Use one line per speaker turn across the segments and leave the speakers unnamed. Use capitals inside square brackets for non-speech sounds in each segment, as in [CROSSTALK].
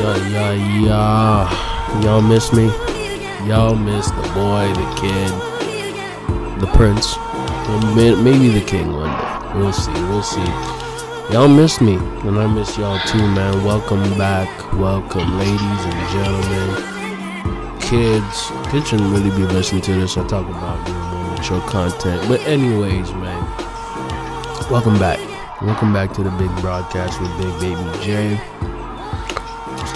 yeah, yeah, yeah. Y'all miss me? Y'all miss the boy, the kid, the prince, maybe the king one day. We'll see, we'll see. Y'all miss me, and I miss y'all too, man. Welcome back, welcome, ladies and gentlemen, kids. Kids shouldn't really be listening to this. I talk about you know, content, but anyways, man. Welcome back. Welcome back to the big broadcast with Big Baby J.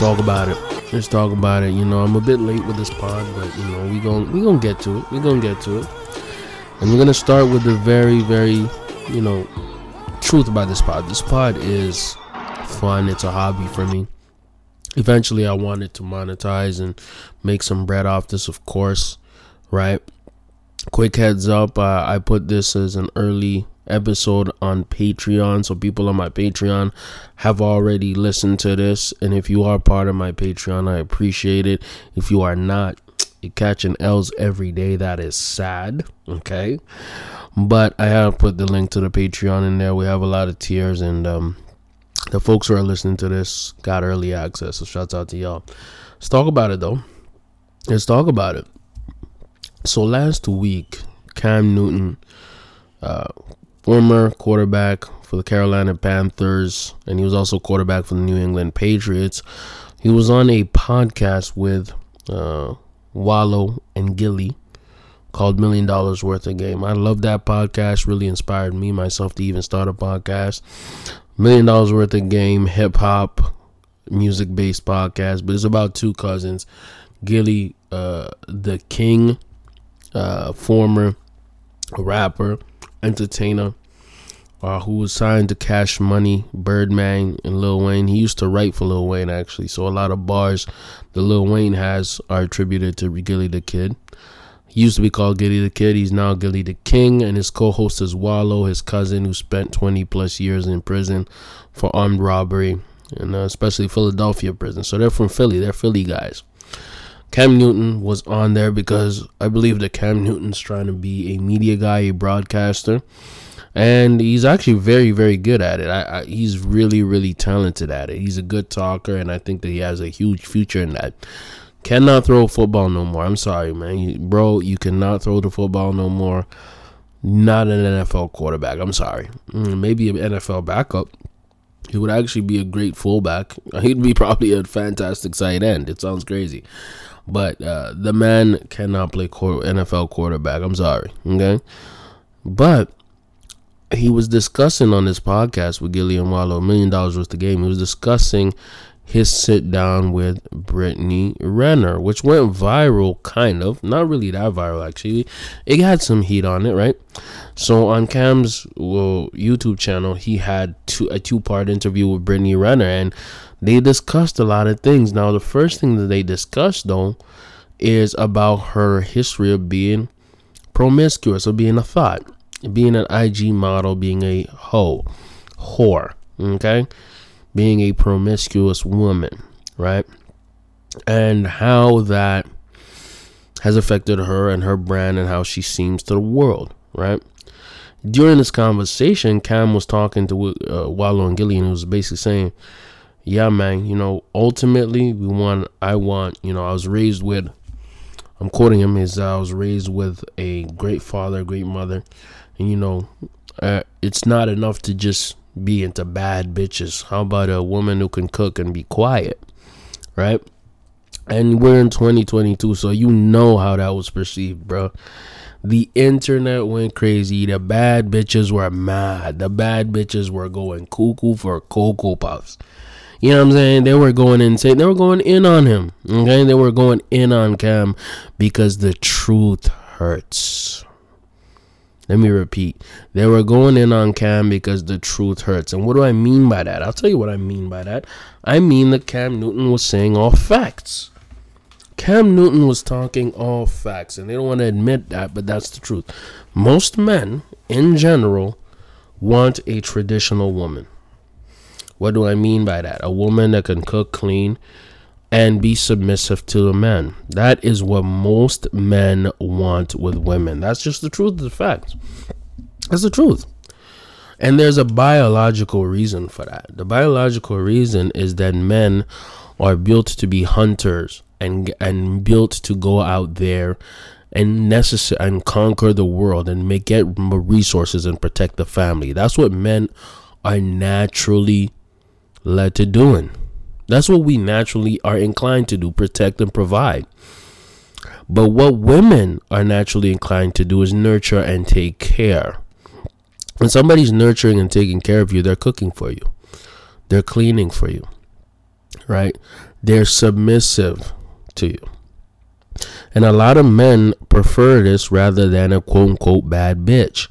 Talk about it. Let's talk about it. You know, I'm a bit late with this pod, but you know, we going we gonna get to it. We gonna get to it, and we're gonna start with the very, very, you know, truth about this pod. This pod is fun. It's a hobby for me. Eventually, I wanted to monetize and make some bread off this, of course, right? Quick heads up, uh, I put this as an early episode on Patreon. So people on my Patreon have already listened to this. And if you are part of my Patreon, I appreciate it. If you are not, you're catching L's every day. That is sad. Okay. But I have put the link to the Patreon in there. We have a lot of tiers and um the folks who are listening to this got early access. So shouts out to y'all. Let's talk about it though. Let's talk about it. So last week, Cam Newton uh, former quarterback for the Carolina Panthers, and he was also quarterback for the New England Patriots. He was on a podcast with uh, Wallo and Gillie called Million Dollars Worth of Game. I love that podcast. Really inspired me myself to even start a podcast. Million Dollars Worth of Game, hip hop, music based podcast, but it's about two cousins. Gillie, uh, the King, uh, former rapper entertainer uh, who was signed to Cash Money, Birdman, and Lil Wayne. He used to write for Lil Wayne actually, so a lot of bars that Lil Wayne has are attributed to Gillie the Kid. He used to be called Gillie the Kid. He's now Gillie the King, and his co-host is Wallo, his cousin, who spent 20 plus years in prison for armed robbery, and uh, especially Philadelphia prison. So they're from Philly. They're Philly guys. Cam Newton was on there because I believe that Cam Newton's trying to be a media guy, a broadcaster, and he's actually very, very good at it. I, I, he's really, really talented at it. He's a good talker, and I think that he has a huge future in that. Cannot throw football no more. I'm sorry, man, you, bro. You cannot throw the football no more. Not an NFL quarterback. I'm sorry. Mm, maybe an NFL backup. He would actually be a great fullback. [LAUGHS] He'd be probably a fantastic side end. It sounds crazy. But uh, the man cannot play NFL quarterback. I'm sorry. Okay. But he was discussing on this podcast with Gillian Wallo, Million Dollars Worth of Game. He was discussing his sit down with Brittany Renner, which went viral, kind of. Not really that viral, actually. It had some heat on it, right? So on Cam's well, YouTube channel, he had two, a two part interview with Brittany Renner, and they discussed a lot of things. Now, the first thing that they discussed, though, is about her history of being promiscuous, or being a thought, being an IG model, being a hoe, whore, okay? Being a promiscuous woman, right? And how that has affected her and her brand and how she seems to the world, right? During this conversation, Cam was talking to uh, Wallo and Gillian, who was basically saying, yeah, man, you know, ultimately we want, I want, you know, I was raised with, I'm quoting him, is I was raised with a great father, great mother, and you know, uh, it's not enough to just be into bad bitches. How about a woman who can cook and be quiet, right? And we're in 2022, so you know how that was perceived, bro. The internet went crazy. The bad bitches were mad. The bad bitches were going cuckoo for Cocoa Puffs. You know what I'm saying? They were going insane. They were going in on him. Okay? They were going in on Cam because the truth hurts. Let me repeat. They were going in on Cam because the truth hurts. And what do I mean by that? I'll tell you what I mean by that. I mean that Cam Newton was saying all facts. Cam Newton was talking all facts, and they don't want to admit that, but that's the truth. Most men, in general, want a traditional woman. What do I mean by that? A woman that can cook, clean, and be submissive to a man. That is what most men want with women. That's just the truth of the fact. That's the truth. And there's a biological reason for that. The biological reason is that men are built to be hunters and and built to go out there and necessary and conquer the world and make get resources and protect the family. That's what men are naturally led to doing. That's what we naturally are inclined to do, protect and provide. But what women are naturally inclined to do is nurture and take care. When somebody's nurturing and taking care of you, they're cooking for you. They're cleaning for you. Right? They're submissive to you. And a lot of men prefer this rather than a quote unquote bad bitch.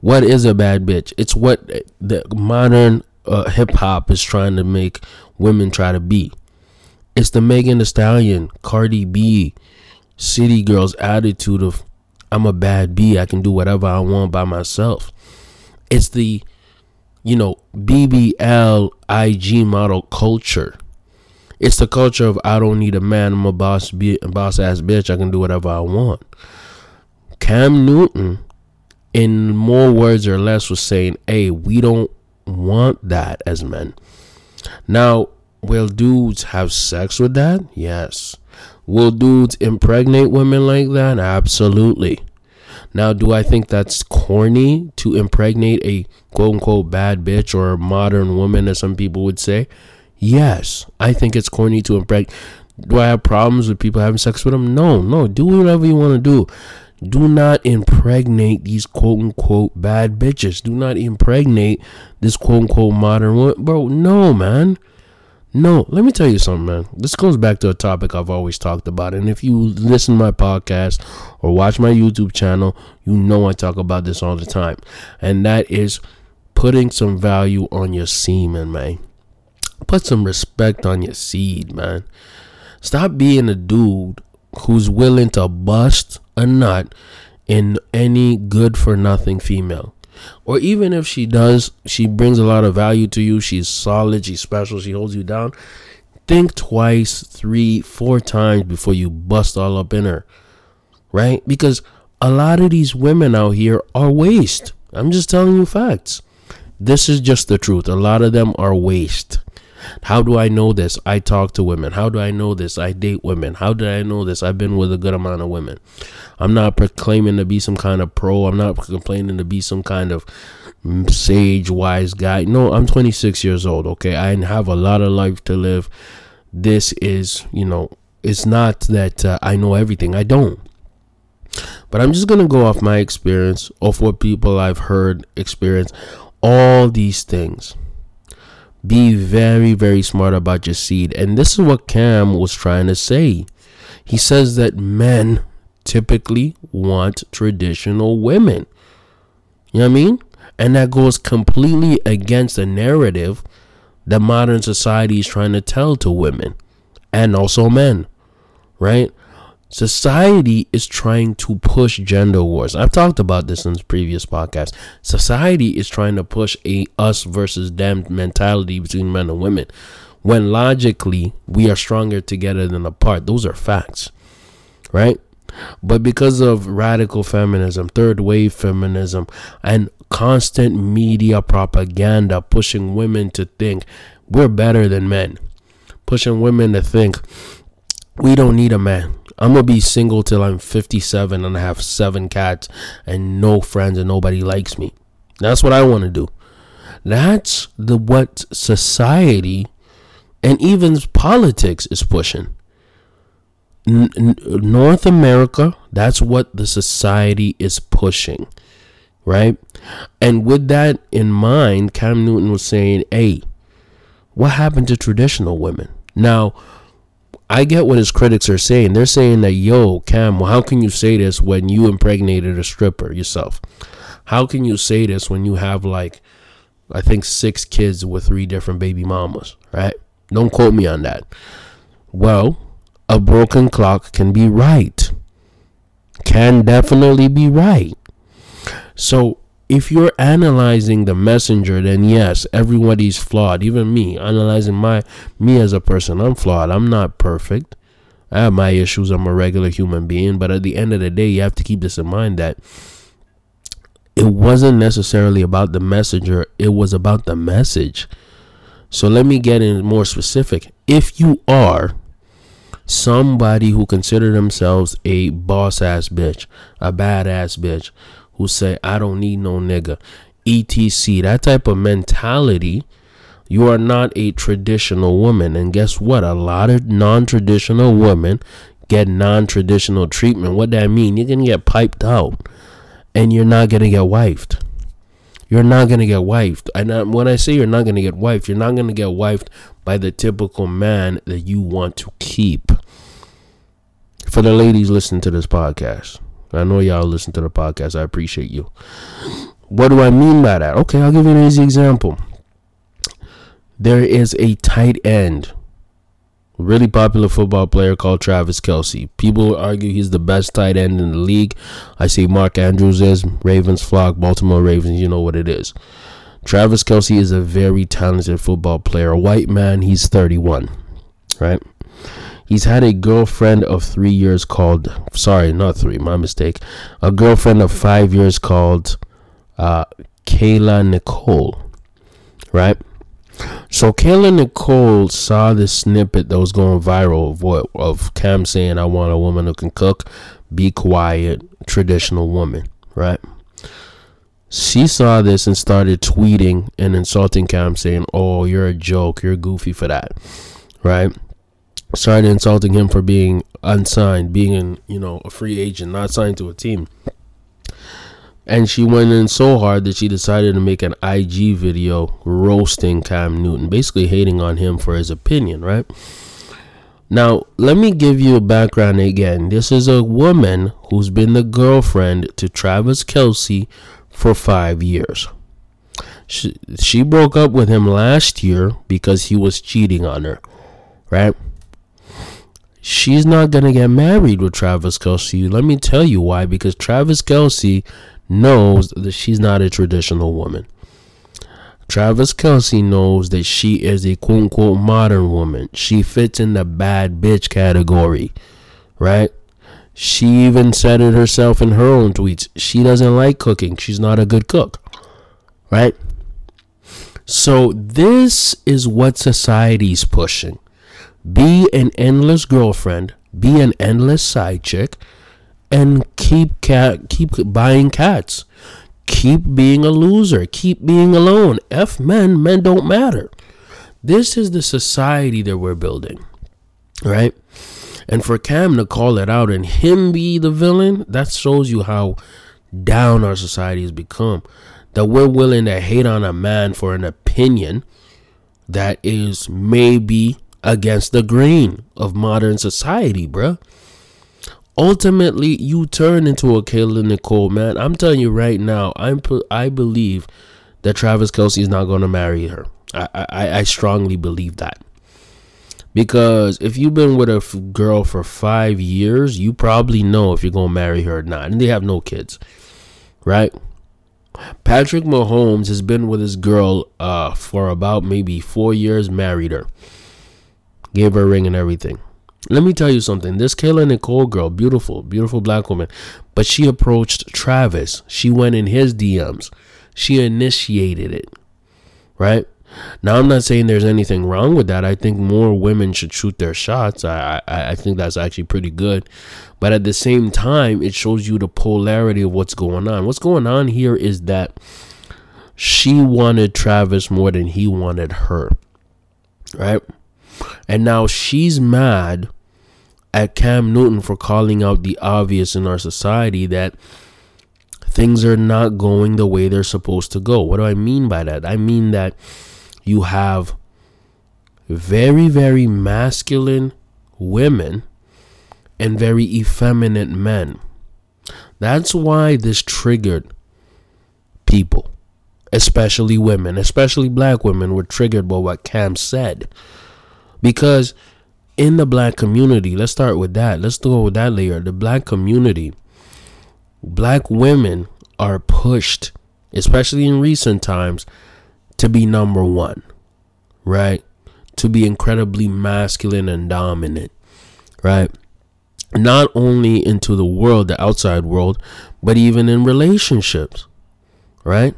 What is a bad bitch? It's what the modern uh, hip hop is trying to make women try to be. It's the Megan Thee Stallion, Cardi B, City Girls attitude of I'm a bad B. I can do whatever I want by myself. It's the, you know, BBL IG model culture it's the culture of I don't need a man. I'm a boss, be, boss ass bitch. I can do whatever I want. Cam Newton, in more words or less, was saying, "Hey, we don't want that as men." Now, will dudes have sex with that? Yes. Will dudes impregnate women like that? Absolutely. Now, do I think that's corny to impregnate a quote unquote bad bitch or modern woman, as some people would say? Yes, I think it's corny to impregnate. Do I have problems with people having sex with them? No, no. Do whatever you want to do. Do not impregnate these quote unquote bad bitches. Do not impregnate this quote unquote modern woman. Bro, no, man. No, let me tell you something, man. This goes back to a topic I've always talked about. And if you listen to my podcast or watch my YouTube channel, you know I talk about this all the time. And that is putting some value on your semen, man. Put some respect on your seed, man. Stop being a dude who's willing to bust a nut in any good for nothing female. Or even if she does, she brings a lot of value to you. She's solid, she's special, she holds you down. Think twice, three, four times before you bust all up in her. Right? Because a lot of these women out here are waste. I'm just telling you facts. This is just the truth. A lot of them are waste. How do I know this? I talk to women. How do I know this? I date women. How did I know this? I've been with a good amount of women. I'm not proclaiming to be some kind of pro. I'm not complaining to be some kind of sage, wise guy. No, I'm 26 years old, okay? I have a lot of life to live. This is, you know, it's not that uh, I know everything. I don't. But I'm just going to go off my experience, off what people I've heard experience, all these things be very, very smart about your seed. And this is what Cam was trying to say. He says that men typically want traditional women. You know what I mean? And that goes completely against the narrative that modern society is trying to tell to women and also men, right? Society is trying to push gender wars. I've talked about this in previous podcasts. Society is trying to push a us versus them mentality between men and women. When logically we are stronger together than apart. Those are facts. Right? But because of radical feminism, third wave feminism, and constant media propaganda pushing women to think we're better than men, pushing women to think we don't need a man I'm gonna be single till I'm 57 and I have seven cats and no friends and nobody likes me. That's what I want to do. That's the what society and even politics is pushing. N- North America, that's what the society is pushing, right? And with that in mind, Cam Newton was saying, "Hey, what happened to traditional women?" Now, I get what his critics are saying. They're saying that, yo, Cam, how can you say this when you impregnated a stripper yourself? How can you say this when you have like, I think six kids with three different baby mamas, right? Don't quote me on that. Well, a broken clock can be right. Can definitely be right. So if you're analyzing the messenger, then yes, everybody's flawed. Even me, analyzing my me as a person, I'm flawed. I'm not perfect. I have my issues. I'm a regular human being. But at the end of the day, you have to keep this in mind that it wasn't necessarily about the messenger, it was about the message. So let me get in more specific. If you are somebody who consider themselves a boss ass bitch, a badass bitch, who say I don't need no nigga, etc. That type of mentality, you are not a traditional woman. And guess what? A lot of non-traditional women get non-traditional treatment. What that mean? You're gonna get piped out, and you're not gonna get wifed. You're not gonna get wifed. And when I say you're not gonna get wifed, you're not gonna get wifed by the typical man that you want to keep. For the ladies listening to this podcast, I know y'all listen to the podcast. I appreciate you. What do I mean by that? Okay, I'll give you an easy example. There is a tight end, really popular football player called Travis Kelce. People argue he's the best tight end in the league. I say Mark Andrews is, Ravens flock, Baltimore Ravens, you know what it is. Travis Kelce is a very talented football player. A white man, he's 31, right? He's had a girlfriend of three years called, sorry, not three, my mistake. A girlfriend of five years called uh, Kayla Nicole, right? So Kayla Nicole saw this snippet that was going viral of what of Cam saying, "I want a woman who can cook, be quiet, traditional woman," right? She saw this and started tweeting and insulting Cam, saying, "Oh, you're a joke. You're goofy for that," right? Started insulting him for being unsigned, being, you know, a free agent, not signed to a team. And she went in so hard that she decided to make an IG video roasting Cam Newton, basically hating on him for his opinion, right? Now, let me give you a background again. This is a woman who's been the girlfriend to Travis Kelce for five years. She, she broke up with him last year because he was cheating on her, right? She's not to get married with Travis Kelce. Let me tell you why. Because Travis Kelce knows that she's not a traditional woman. Travis Kelce knows that she is a quote unquote modern woman. She fits in the bad bitch category, right? She even said it herself in her own tweets. She doesn't like cooking. She's not a good cook, right? So, this is what society's pushing. Be an endless girlfriend, be an endless side chick, and keep cat keep buying cats. Keep being a loser. Keep being alone. F men, men don't matter. This is the society that we're building. Right? And for Cam to call it out and him be the villain, that shows you how down our society has become. That we're willing to hate on a man for an opinion that is maybe against the grain of modern society, bruh ultimately you turn into a Kayla Nicole, man. I'm telling you right now, I'm I believe that Travis Kelce is not going to marry her. I, I I strongly believe that because if you've been with a f- girl for five years, you probably know if you're to marry her or not, and they have no kids, right? Patrick Mahomes has been with his girl uh, for about maybe four years, married her, gave her a ring and everything. Let me tell you something. This Kayla Nicole girl, beautiful, beautiful black woman, but she approached Travis. She went in his DMs. She initiated it. Right? Now I'm not saying there's anything wrong with that. I think more women should shoot their shots. I, I I think that's actually pretty good. But at the same time, it shows you the polarity of what's going on. What's going on here is that she wanted Travis more than he wanted her. Right? And now she's mad at Cam Newton for calling out the obvious in our society that things are not going the way they're supposed to go. What do I mean by that? I mean that you have very, very masculine women and very effeminate men. That's why this triggered people, especially women, especially black women, were triggered by what Cam said. Because in the black community, let's start with that. Let's go with that layer. The black community, black women are pushed, especially in recent times, to be number one, right? To be incredibly masculine and dominant, right? Not only into the world, the outside world, but even in relationships, right?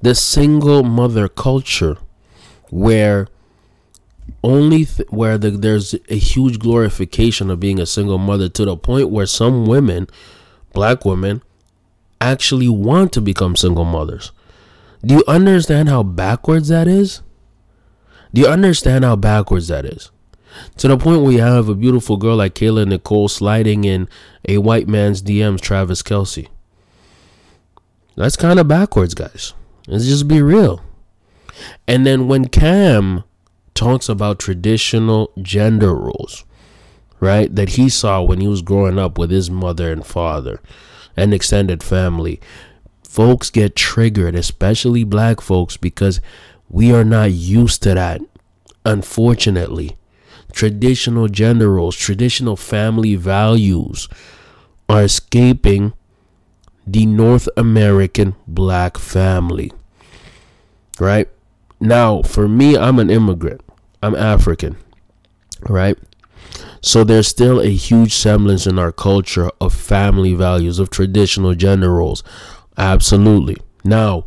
The single mother culture where only th- where the, there's a huge glorification of being a single mother to the point where some women, black women, actually want to become single mothers. Do you understand how backwards that is? Do you understand how backwards that is? To the point where you have a beautiful girl like Kayla Nicole sliding in a white man's DMs, Travis Kelce. That's kind of backwards, guys. Let's just be real. And then when Cam talks about traditional gender roles, right, that he saw when he was growing up with his mother and father and extended family, folks get triggered, especially black folks, because we are not used to that, unfortunately. Traditional gender roles, traditional family values are escaping the North American black family. Right? Now, for me, I'm an immigrant. I'm African. Right? So there's still a huge semblance in our culture of family values, of traditional gender roles. Absolutely. Now,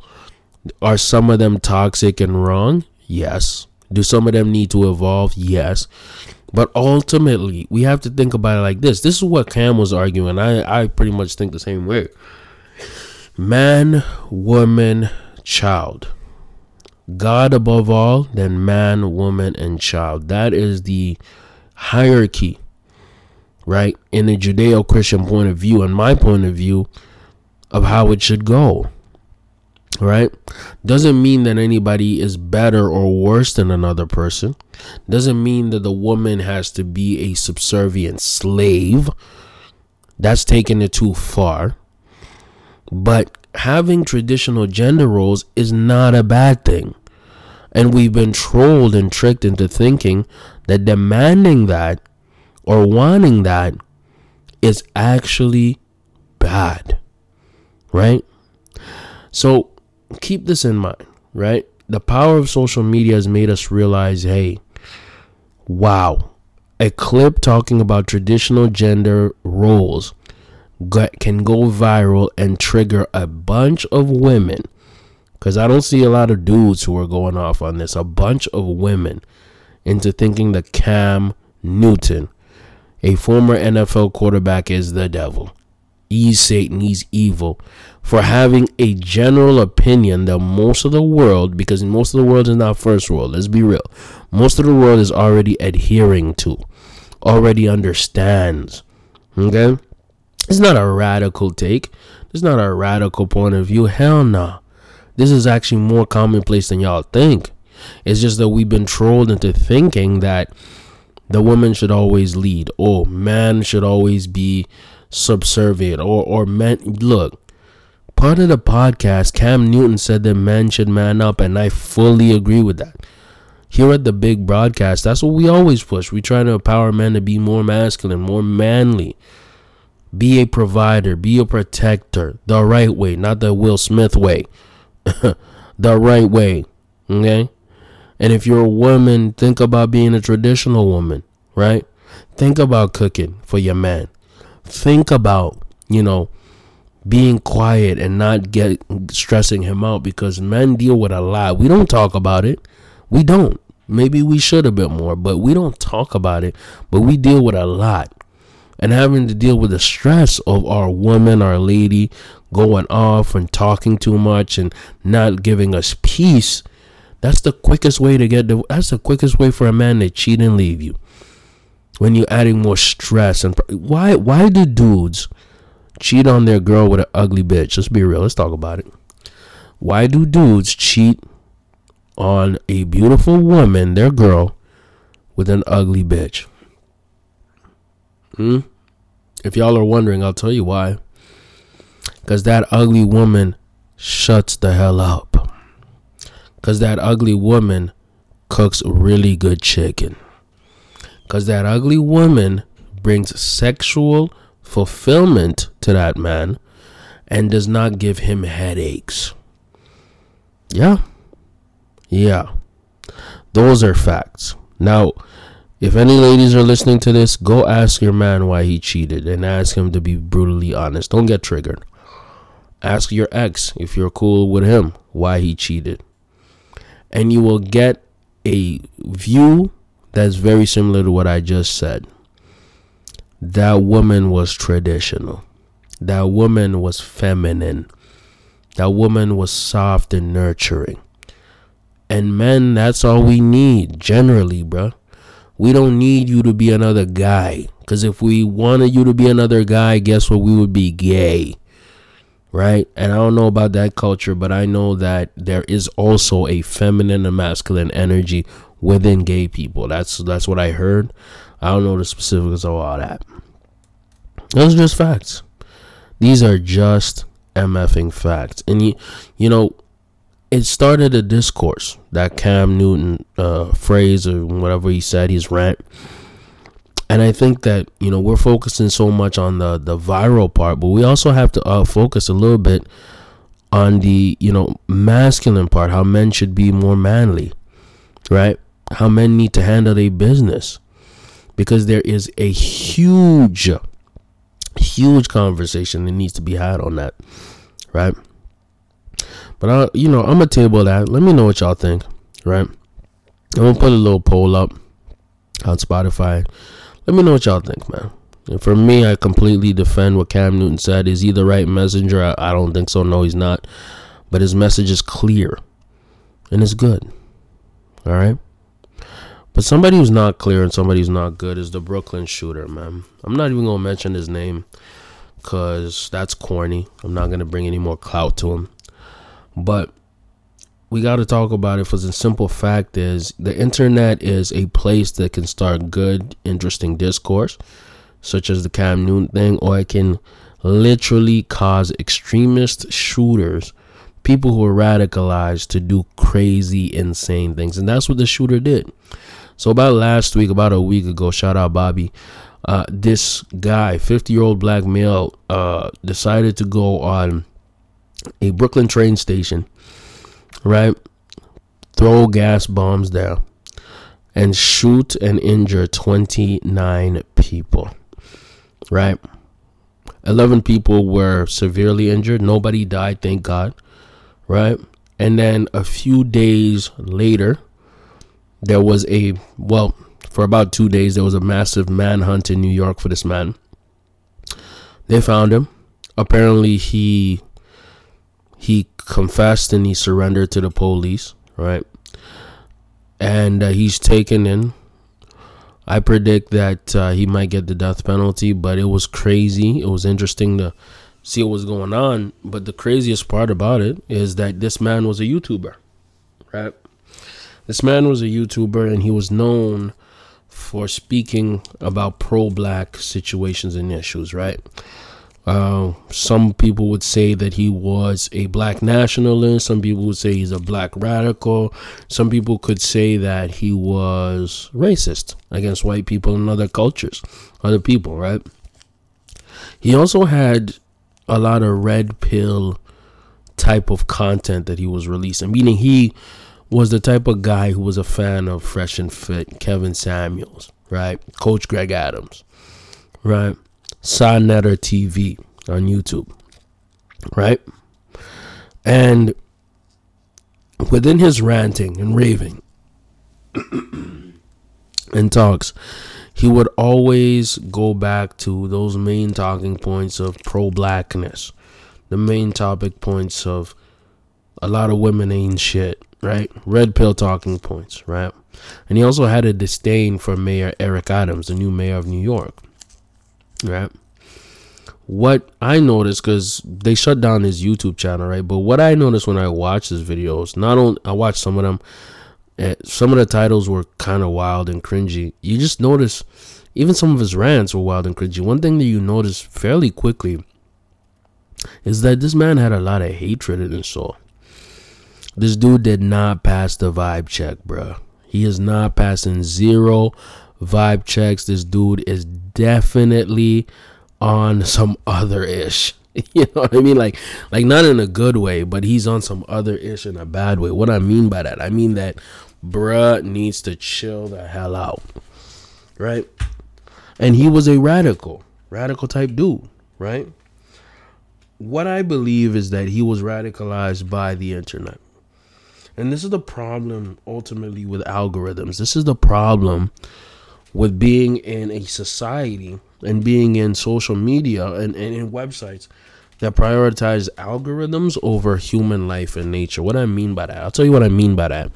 are some of them toxic and wrong? Yes. Do some of them need to evolve? Yes. But ultimately, we have to think about it like this. This is what Cam was arguing. I, I pretty much think the same way. Man, woman, child. God above all, then man, woman, and child. That is the hierarchy, right? In a Judeo Christian point of view, and my point of view of how it should go, right? Doesn't mean that anybody is better or worse than another person. Doesn't mean that the woman has to be a subservient slave. That's taking it too far. But having traditional gender roles is not a bad thing. And we've been trolled and tricked into thinking that demanding that or wanting that is actually bad. Right? So keep this in mind, right? The power of social media has made us realize hey, wow, a clip talking about traditional gender roles can go viral and trigger a bunch of women. Because I don't see a lot of dudes who are going off on this. A bunch of women into thinking that Cam Newton, a former NFL quarterback, is the devil. He's Satan, he's evil. For having a general opinion that most of the world, because most of the world is not first world, let's be real. Most of the world is already adhering to, already understands. Okay? It's not a radical take. It's not a radical point of view. Hell. Nah. This is actually more commonplace than y'all think. It's just that we've been trolled into thinking that the woman should always lead or man should always be subservient or or men look part of the podcast cam newton said that men should man up and i fully agree with that here at the big broadcast that's what we always push we try to empower men to be more masculine more manly be a provider, be a protector, the right way, not the Will Smith way. [LAUGHS] the right way. Okay? And if you're a woman, think about being a traditional woman, right? Think about cooking for your man. Think about, you know, being quiet and not get stressing him out because men deal with a lot. We don't talk about it. We don't. Maybe we should a bit more, but we don't talk about it. But we deal with a lot and having to deal with the stress of our woman, our lady going off and talking too much and not giving us peace, that's the quickest way to get the, that's the quickest way for a man to cheat and leave you. When you're adding more stress and why why do dudes cheat on their girl with an ugly bitch? Let's be real. Let's talk about it. Why do dudes cheat on a beautiful woman, their girl, with an ugly bitch? Hmm? If y'all are wondering, I'll tell you why. Because that ugly woman shuts the hell up. Because that ugly woman cooks really good chicken. Because that ugly woman brings sexual fulfillment to that man and does not give him headaches. Yeah. Yeah. Those are facts. Now, if any ladies are listening to this, go ask your man why he cheated and ask him to be brutally honest. Don't get triggered. Ask your ex if you're cool with him why he cheated. And you will get a view that's very similar to what I just said. That woman was traditional. That woman was feminine. That woman was soft and nurturing. And men, that's all we need, generally, bro. We don't need you to be another guy. Because if we wanted you to be another guy, guess what? We would be gay. Right? And I don't know about that culture, but I know that there is also a feminine and masculine energy within gay people. That's that's what I heard. I don't know the specifics of all that. Those are just facts. These are just MFing facts. And you you know, it started a discourse that Cam Newton uh, phrase or whatever he said, his rant. And I think that you know we're focusing so much on the the viral part, but we also have to uh, focus a little bit on the you know masculine part, how men should be more manly, right? How men need to handle their business, because there is a huge, huge conversation that needs to be had on that, right? But I, you know, I'm gonna table that. Let me know what y'all think, right? I'm gonna put a little poll up on Spotify. Let me know what y'all think, man. And for me, I completely defend what Cam Newton said. Is he the right messenger? I, I don't think so. No, he's not. But his message is clear, and it's good. All right. But somebody who's not clear and somebody who's not good is the Brooklyn shooter, man. I'm not even gonna mention his name because that's corny. I'm not gonna bring any more clout to him. But we got to talk about it for the simple fact is the internet is a place that can start good, interesting discourse, such as the Cam Newton thing, or it can literally cause extremist shooters, people who are radicalized, to do crazy, insane things. And that's what the shooter did. So, about last week, about a week ago, shout out Bobby. Uh, this guy, 50 year old black male, uh, decided to go on a Brooklyn train station, right? Throw gas bombs there and shoot and injure 29 people, right? 11 people were severely injured. Nobody died, thank God, right? And then a few days later, there was a, well, for about two days, there was a massive manhunt in New York for this man. They found him. Apparently, he he confessed and he surrendered to the police, right? And uh, he's taken in. I predict that uh, he might get the death penalty, but it was crazy. It was interesting to see what was going on. But the craziest part about it is that this man was a YouTuber, right? This man was a YouTuber and he was known for speaking about pro black situations and issues, right? Uh, some people would say that he was a black nationalist. Some people would say he's a black radical. Some people could say that he was racist against white people and other cultures, other people, right? He also had a lot of red pill type of content that he was releasing, meaning he was the type of guy who was a fan of Fresh and Fit, Kevin Samuels, right? Coach Greg Adams, right? Sa-Neter TV on YouTube, right? And within his ranting and raving [CLEARS THROAT] and talks, he would always go back to those main talking points of pro blackness, the main topic points of a lot of women ain't shit, right? Red pill talking points, right? And he also had a disdain for Mayor Eric Adams, the new mayor of New York right? What I noticed because they shut down his YouTube channel, right? But what I noticed when I watched his videos, not only I watched some of them, eh, some of the titles were kind of wild and cringy. You just notice, even some of his rants were wild and cringy. One thing that you notice fairly quickly is that this man had a lot of hatred in his soul. This dude did not pass the vibe check, bro. He is not passing zero vibe checks. This dude is definitely on some other ish. [LAUGHS] You know what I mean? Like, like not in a good way, but he's on some other ish in a bad way. What I mean by that, I mean that bruh needs to chill the hell out, right? And he was a radical, radical type dude, right? What I believe is that he was radicalized by the internet. And this is the problem ultimately with algorithms. This is the problem with being in a society and being in social media and, and in websites that prioritize algorithms over human life and nature. What I mean by that, I'll tell you what I mean by that.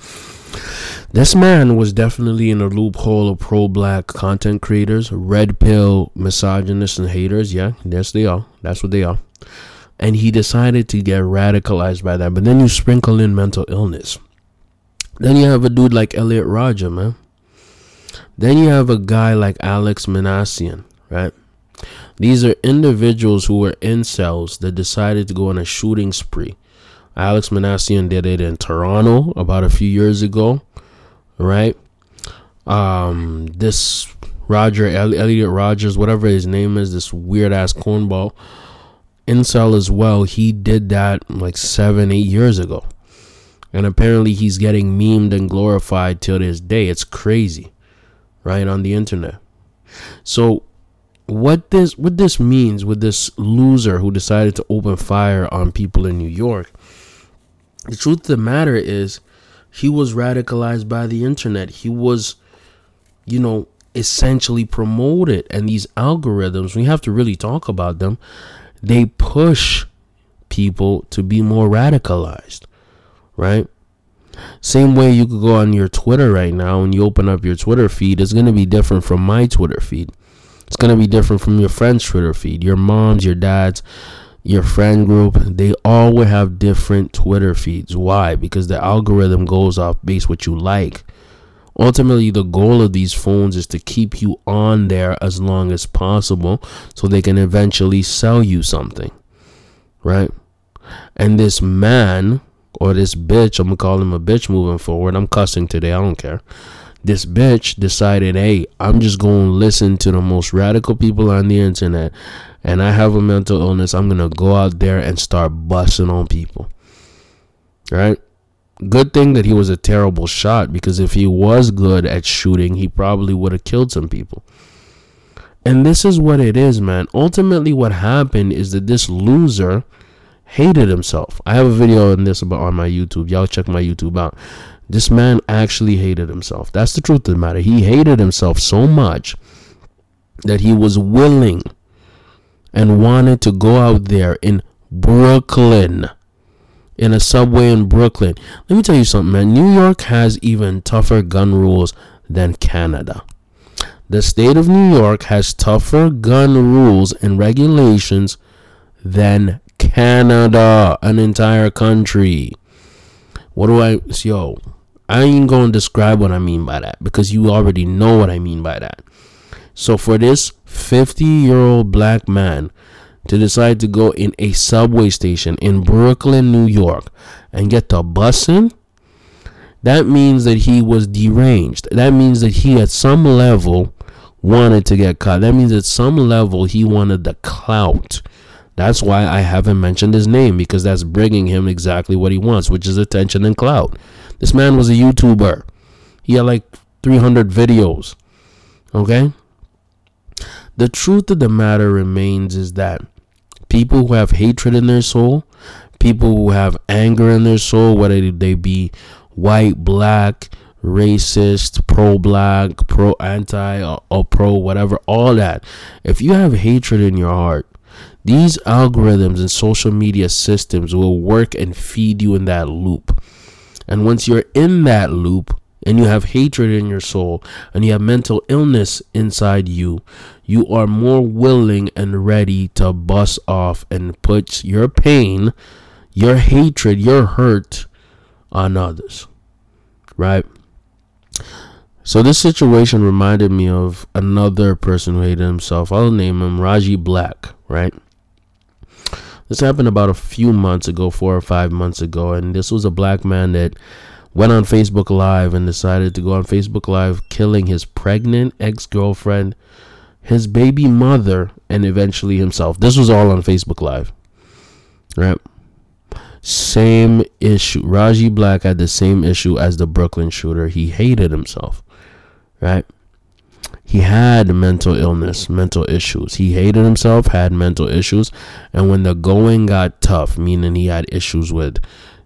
This man was definitely in a loophole of pro black content creators, red pill misogynists and haters. Yeah, yes, they are. That's what they are. And he decided to get radicalized by that. But then you sprinkle in mental illness. Then you have a dude like Elliot Rodger, man. Then you have a guy like Alex Minassian, right? These are individuals who were incels that decided to go on a shooting spree. Alex Minassian did it in Toronto about a few years ago, right? Um, this Roger Elliot Rogers, whatever his name is, this weird ass cornball incel as well. He did that like seven, eight years ago, and apparently he's getting memed and glorified till this day. It's crazy right on the internet. So what this what this means with this loser who decided to open fire on people in New York. The truth of the matter is he was radicalized by the internet. He was you know essentially promoted and these algorithms, we have to really talk about them. They push people to be more radicalized, right? Same way you could go on your Twitter right now and you open up your Twitter feed, it's going to be different from my Twitter feed. It's going to be different from your friend's Twitter feed, your mom's, your dad's, your friend group. They all will have different Twitter feeds. Why? Because the algorithm goes off base what you like. Ultimately, the goal of these phones is to keep you on there as long as possible so they can eventually sell you something. Right? And this man or this bitch, I'm gonna call him a bitch moving forward. I'm cussing today, I don't care. This bitch decided, hey, I'm just gonna listen to the most radical people on the internet, and I have a mental illness. I'm gonna go out there and start busting on people. Right? Good thing that he was a terrible shot because if he was good at shooting, he probably would have killed some people. And this is what it is, man. Ultimately, what happened is that this loser hated himself. I have a video on this about on my YouTube. Y'all check my YouTube out. This man actually hated himself. That's the truth of the matter. He hated himself so much that he was willing and wanted to go out there in Brooklyn in a subway in Brooklyn. Let me tell you something, man. New York has even tougher gun rules than Canada. The state of New York has tougher gun rules and regulations than Canada, an entire country. What do I, yo, I ain't to describe what I mean by that because you already know what I mean by that. So for this 50 year old black man to decide to go in a subway station in Brooklyn, New York and get the busing, that means that he was deranged. That means that he at some level wanted to get caught. That means at some level he wanted the clout. That's why I haven't mentioned his name because that's bringing him exactly what he wants, which is attention and clout. This man was a YouTuber. He had like 300 videos. Okay? The truth of the matter remains is that people who have hatred in their soul, people who have anger in their soul, whether they be white, black, racist, pro black, pro anti, or, or pro whatever, all that, if you have hatred in your heart, these algorithms and social media systems will work and feed you in that loop. And once you're in that loop and you have hatred in your soul and you have mental illness inside you, you are more willing and ready to bust off and put your pain, your hatred, your hurt on others. Right? So this situation reminded me of another person who hated himself. I'll name him Raji Black, right? This happened about a few months ago, four or five months ago, and this was a black man that went on Facebook Live and decided to go on Facebook Live killing his pregnant ex girlfriend, his baby mother, and eventually himself. This was all on Facebook Live. Right? Same issue. Raji Black had the same issue as the Brooklyn shooter. He hated himself. Right? He had mental illness, mental issues. He hated himself, had mental issues, and when the going got tough, meaning he had issues with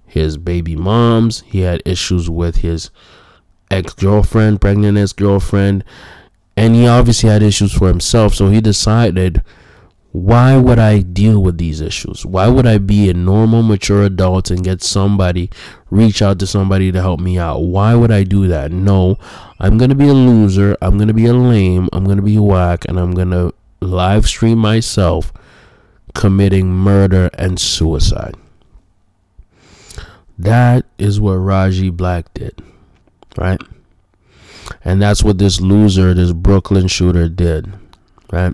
his baby moms. He had issues with his ex girlfriend, pregnant ex girlfriend, and he obviously had issues for himself. So he decided, why would I deal with these issues? Why would I be a normal, mature adult and get somebody, reach out to somebody to help me out? Why would I do that? No, I'm going to be a loser. I'm going to be a lame. I'm going to be whack. And I'm going to live stream myself committing murder and suicide. That is what Raji Black did, right? And that's what this loser, this Brooklyn shooter, did, right?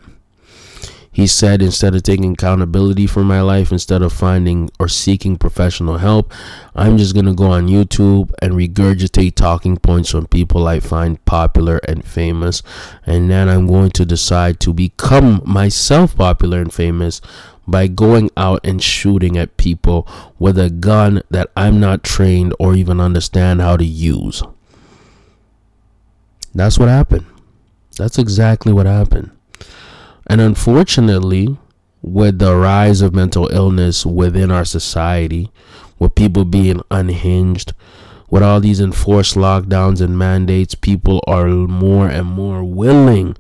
He said, instead of taking accountability for my life, instead of finding or seeking professional help, I'm just going to go on YouTube and regurgitate talking points from people I find popular and famous. And then I'm going to decide to become myself popular and famous by going out and shooting at people with a gun that I'm not trained or even understand how to use. That's what happened. That's exactly what happened. And unfortunately, with the rise of mental illness within our society, with people being unhinged, with all these enforced lockdowns and mandates, people are more and more willing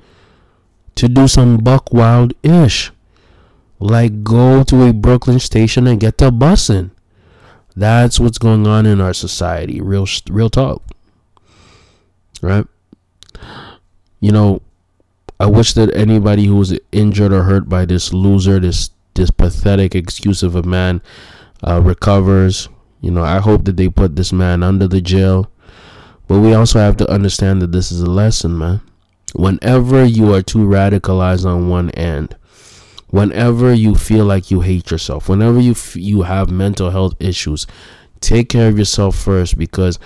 to do some buck wild ish. Like go to a Brooklyn station and get the busing. That's what's going on in our society. Real, real talk. Right? You know, I wish that anybody who was injured or hurt by this loser, this this pathetic excuse of a man, uh, recovers. You know, I hope that they put this man under the jail. But we also have to understand that this is a lesson, man. Whenever you are too radicalized on one end, whenever you feel like you hate yourself, whenever you f- you have mental health issues, take care of yourself first because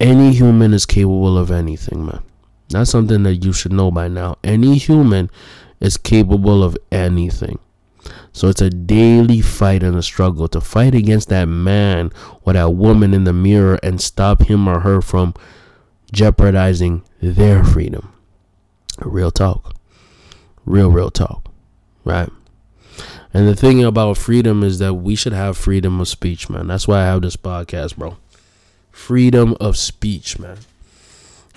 any human is capable of anything, man. That's something that you should know by now. Any human is capable of anything. So it's a daily fight and a struggle to fight against that man or that woman in the mirror and stop him or her from jeopardizing their freedom. Real talk. Real, real talk. Right? And the thing about freedom is that we should have freedom of speech, man. That's why I have this podcast, bro. Freedom of speech, man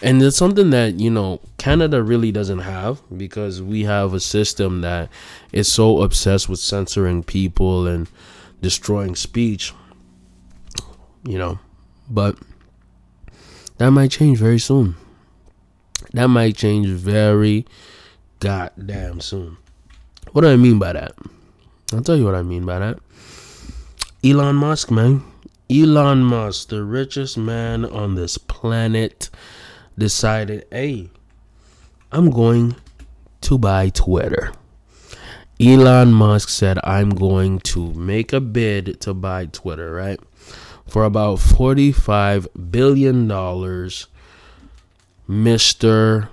and it's something that you know Canada really doesn't have because we have a system that is so obsessed with censoring people and destroying speech you know. But that might change very soon. That might change very goddamn soon. What do i mean by that? I'll tell you what i mean by that. Elon musk man. Elon musk the richest man on this planet decided, hey, I'm going to buy Twitter. Elon Musk said, I'm going to make a bid to buy Twitter, right? For about $45 billion, Mr.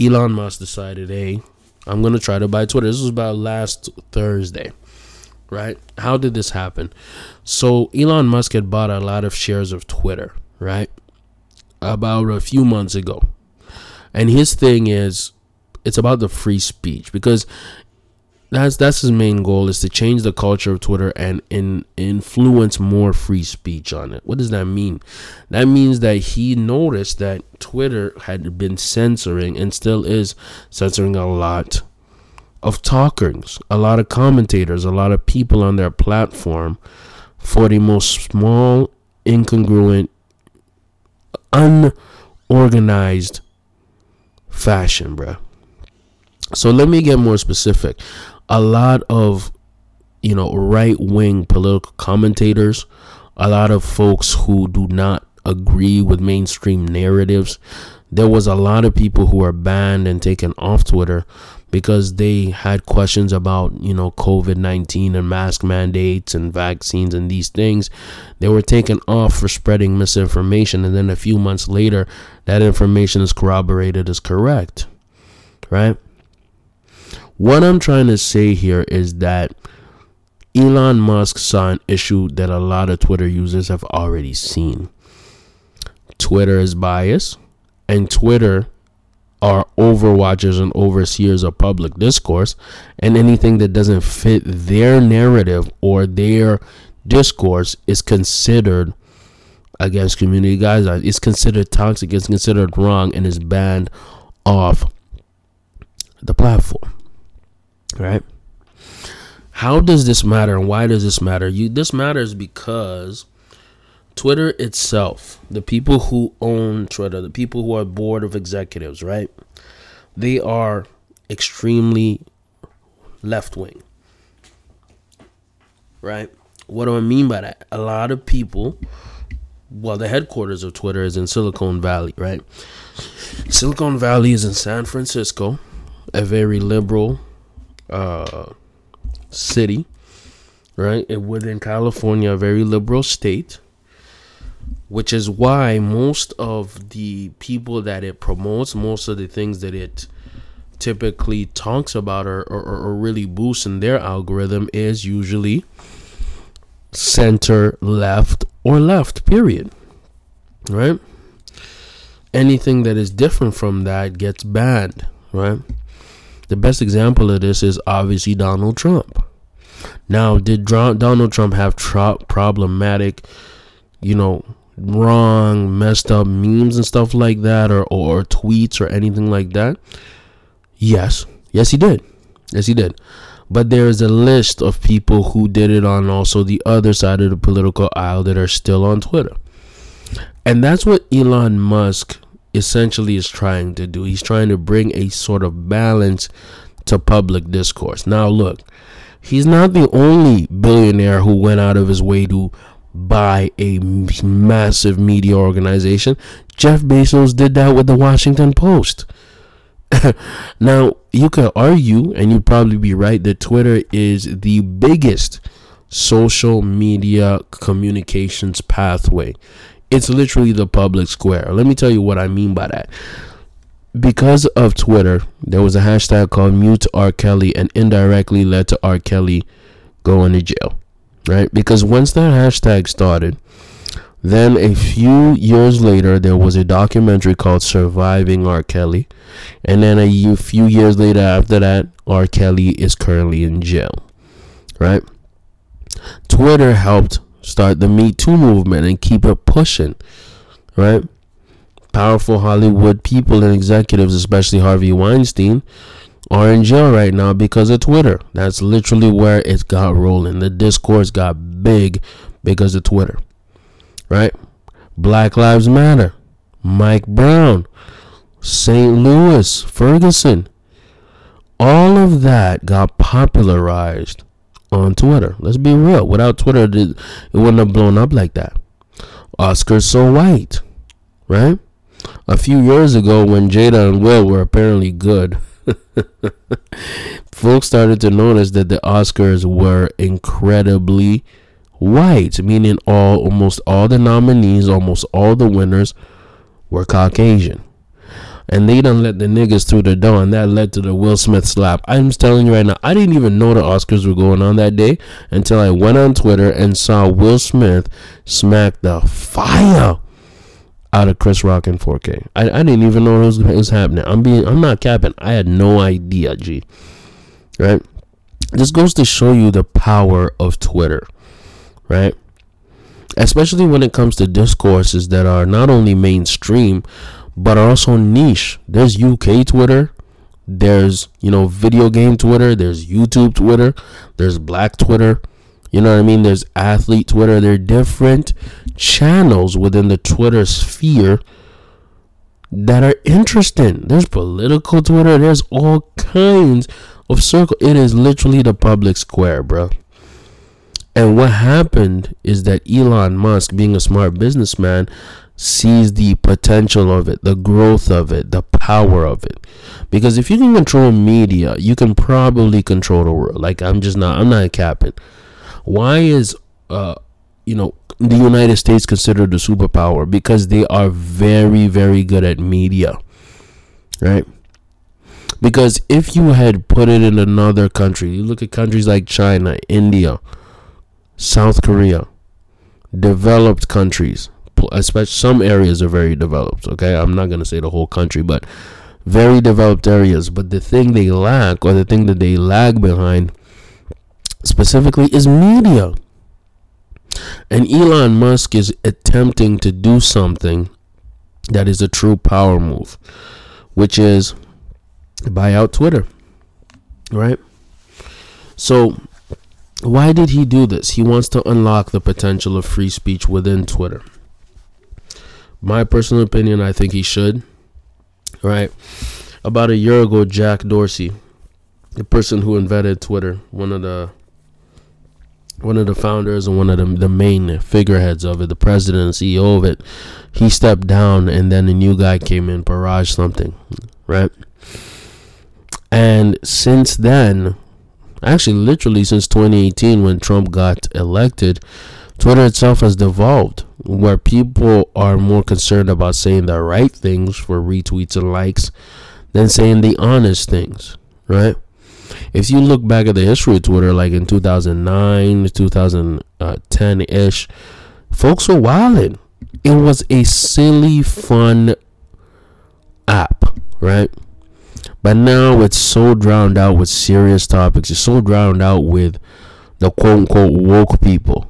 Elon Musk decided, hey, I'm going to try to buy Twitter. This was about last Thursday, right? How did this happen? So, Elon Musk had bought a lot of shares of Twitter, right? About a few months ago. And his thing is it's about the free speech because that's that's his main goal is to change the culture of Twitter and in, influence more free speech on it. What does that mean? That means that he noticed that Twitter had been censoring and still is censoring a lot of talkers, a lot of commentators, a lot of people on their platform for the most small, incongruent, unorganized fashion, bro. So let me get more specific. A lot of, you know, right wing political commentators, a lot of folks who do not agree with mainstream narratives. There was a lot of people who are banned and taken off Twitter because they had questions about, you know, COVID 19 and mask mandates and vaccines and these things. They were taken off for spreading misinformation. And then a few months later, that information is corroborated as correct. Right? What I'm trying to say here is that Elon Musk saw an issue that a lot of Twitter users have already seen. Twitter is biased, and Twitter are overwatchers and overseers of public discourse, and anything that doesn't fit their narrative or their discourse is considered against community guidelines. Uh, it's considered toxic, it's considered wrong, and is banned off the platform. Right? How does this matter and why does this matter? You this matters because Twitter itself, the people who own Twitter, the people who are board of executives, right? They are extremely left wing. Right? What do I mean by that? A lot of people well, the headquarters of Twitter is in Silicon Valley, right? Silicon Valley is in San Francisco, a very liberal uh, city, right? Within California, a very liberal state, which is why most of the people that it promotes, most of the things that it typically talks about or, or, or really boosts in their algorithm is usually center left or left, period. Right? Anything that is different from that gets banned, right? The best example of this is obviously Donald Trump. Now, did Donald Trump have problematic, you know, wrong, messed up memes and stuff like that, or, or, tweets or anything like that? Yes. Yes, he did. Yes, he did. But there is a list of people who did it on also the other side of the political aisle that are still on Twitter. And that's what Elon Musk essentially is trying to do. He's trying to bring a sort of balance to public discourse. Now, look, he's not the only billionaire who went out of his way to buy a massive media organization. Jeff Bezos did that with the Washington Post. [LAUGHS] now, you could argue, and you'd probably be right, that Twitter is the biggest social media communications pathway. It's literally the public square. Let me tell you what I mean by that. Because of Twitter, there was a hashtag called Mute R. Kelly and indirectly led to R. Kelly going to jail. Right? Because once that hashtag started, then a few years later, there was a documentary called Surviving R. Kelly. And then a few years later after that, R. Kelly is currently in jail. Right? Twitter helped start the Me Too movement and keep it pushing. Right? Powerful Hollywood people and executives, especially Harvey Weinstein, are in jail right now because of Twitter. That's literally where it got rolling. The discourse got big because of Twitter right? Black Lives Matter, Mike Brown, St. Louis, Ferguson. All of that got popularized on Twitter. Let's be real. Without Twitter, it wouldn't have blown up like that. Oscar So White, right? A few years ago, when Jada and Will were apparently good, [LAUGHS] folks started to notice that the Oscars were incredibly white, meaning all almost all the nominees, almost all the winners were Caucasian. And they done let the niggas through the door, and that led to the Will Smith slap. I'm telling you right now, I didn't even know the Oscars were going on that day until I went on Twitter and saw Will Smith smack the fire out of Chris Rock in 4K. I, I didn't even know it was, it was happening. I'm being I'm not capping. I had no idea, G. Right? This goes to show you the power of Twitter right? Especially when it comes to discourses that are not only mainstream but are also niche. There's UK Twitter, there's, you know, video game Twitter, there's YouTube Twitter, there's Black Twitter, you know what I mean? There's athlete Twitter. There are different channels within the Twitter sphere that are interesting. There's political Twitter. There's all kinds of circle. It is literally the public square, bro. And what happened is that Elon Musk, being a smart businessman, sees the potential of it, the growth of it, the power of it. Because if you can control media, you can probably control the world. Like I'm just not I'm not capping. Why is uh you know the United States considered a superpower? Because they are very, very good at media. Right? Because if you had put it in another country, you look at countries like China, India, South Korea, developed countries, especially some areas are very developed. Okay, I'm not gonna say the whole country, but very developed areas. But the thing they lack, or the thing that they lag behind, specifically, is media. And Elon Musk is attempting to do something that is a true power move, which is buy out Twitter. Right? So, why did he do this? He wants to unlock the potential of free speech within Twitter. My personal opinion, I think he should. Right? About a year ago, Jack Dorsey, the person who invented Twitter, one of the one of the founders and one of the, the main figureheads of it, the president and CEO of it, he stepped down and then a new guy came in, Parag something, right? And since then, actually literally since 2018 when Trump got elected, Twitter itself has devolved where people are more concerned about saying the right things for retweets and likes than saying the honest things, right? If you look back at the history of Twitter, like in 2009, 2010 ish, folks were wilding. It was a silly, fun app, right? But now it's so drowned out with serious topics. It's so drowned out with the quote unquote woke people,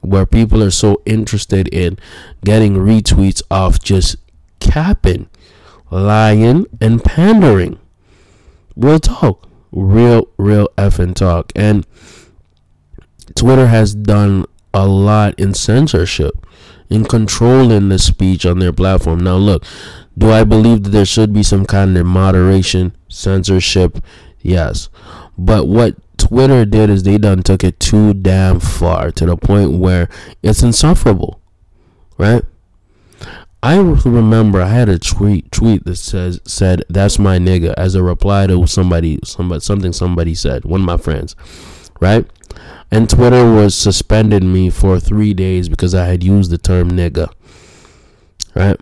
where people are so interested in getting retweets off just capping, lying, and pandering. Real talk real, real effing talk. And Twitter has done a lot in censorship, in controlling the speech on their platform. Now, look, do I believe that there should be some kind of moderation, censorship? Yes. But what Twitter did is they done took it too damn far to the point where it's insufferable, right? I remember I had a tweet tweet that says said that's my nigga as a reply to somebody somebody something somebody said one of my friends, right? And Twitter was suspended me for three days because I had used the term nigga. Right?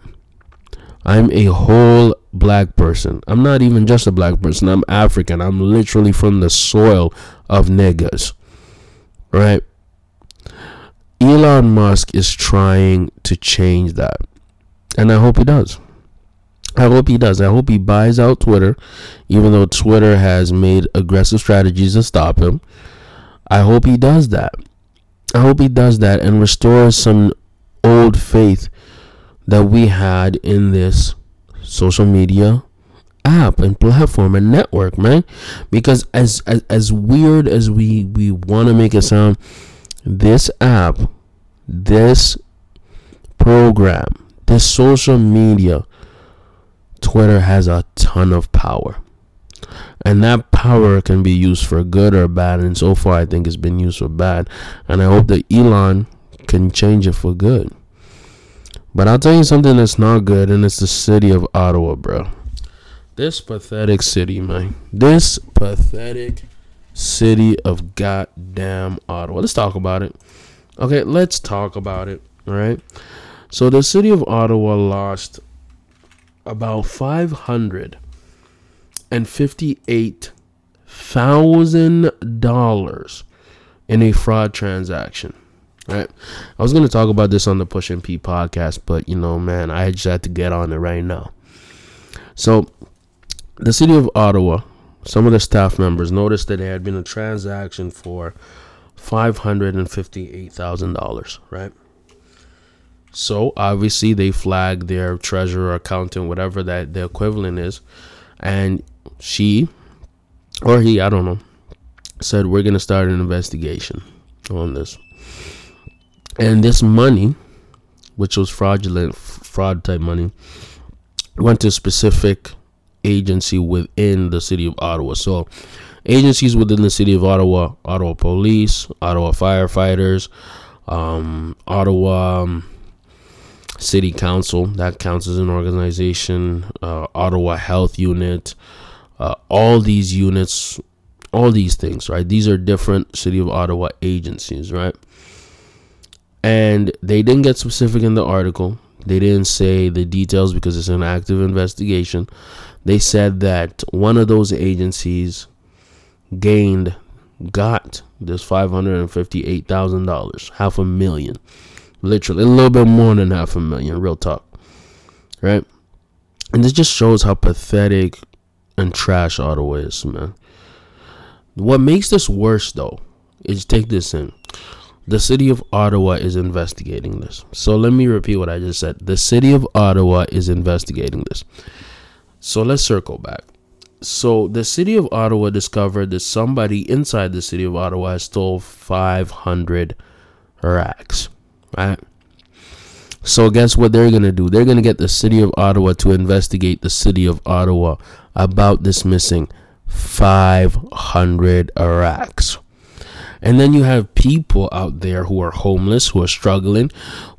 I'm a whole black person. I'm not even just a black person. I'm African. I'm literally from the soil of niggas. Right? Elon Musk is trying to change that. And I hope he does. I hope he does. I hope he buys out Twitter, even though Twitter has made aggressive strategies to stop him. I hope he does that. I hope he does that and restores some old faith that we had in this social media app and platform and network, man. Because as as, as weird as we we want to make it sound, this app, this program this social media, Twitter has a ton of power. And that power can be used for good or bad. And so far, I think it's been used for bad. And I hope that Elon can change it for good. But I'll tell you something that's not good, and it's the city of Ottawa, bro. This pathetic city, man. This pathetic city of goddamn Ottawa. Let's talk about it. Okay, let's talk about it. All right. So the city of Ottawa lost about five hundred and fifty-eight thousand dollars in a fraud transaction. Right. I was gonna talk about this on the Push and P podcast, but you know, man, I just had to get on it right now. So the city of Ottawa, some of the staff members noticed that there had been a transaction for five hundred and fifty-eight thousand dollars, right? So obviously they flag their treasurer, accountant, whatever that the equivalent is, and she or he, I don't know, said we're gonna start an investigation on this. And this money, which was fraudulent fraud type money, went to specific agency within the city of Ottawa. So agencies within the city of Ottawa, Ottawa Police, Ottawa firefighters, um, Ottawa. Um, City Council, that counts as an organization, uh, Ottawa Health Unit, uh, all these units, all these things, right? These are different City of Ottawa agencies, right? And they didn't get specific in the article. They didn't say the details because it's an active investigation. They said that one of those agencies gained, got this $558,000, half a million Literally, a little bit more than half a million, real talk. Right? And this just shows how pathetic and trash Ottawa is, man. What makes this worse, though, is take this in. the city of Ottawa is investigating this. So let me repeat what I just said. The city of Ottawa is investigating this. So let's circle back. So the city of Ottawa discovered that somebody inside the city of Ottawa stole 500 racks, right? So guess what they're gonna do? They're gonna get the city of Ottawa to investigate the city of Ottawa about this missing 500 racks. And then you have people out there who are homeless, who are struggling,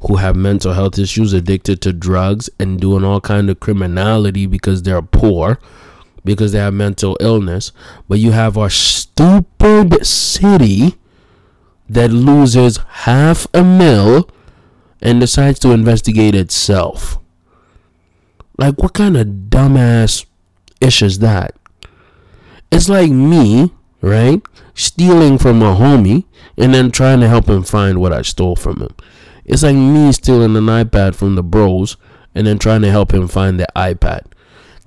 who have mental health issues, addicted to drugs, and doing all kind of criminality because they're poor, because they have mental illness. But you have our stupid city that loses half a mil and decides to investigate itself. Like, what kind of dumbass ish is that? It's like me, right? stealing from a homie and then trying to help him find what I stole from him. It's like me stealing an iPad from the bros and then trying to help him find the iPad.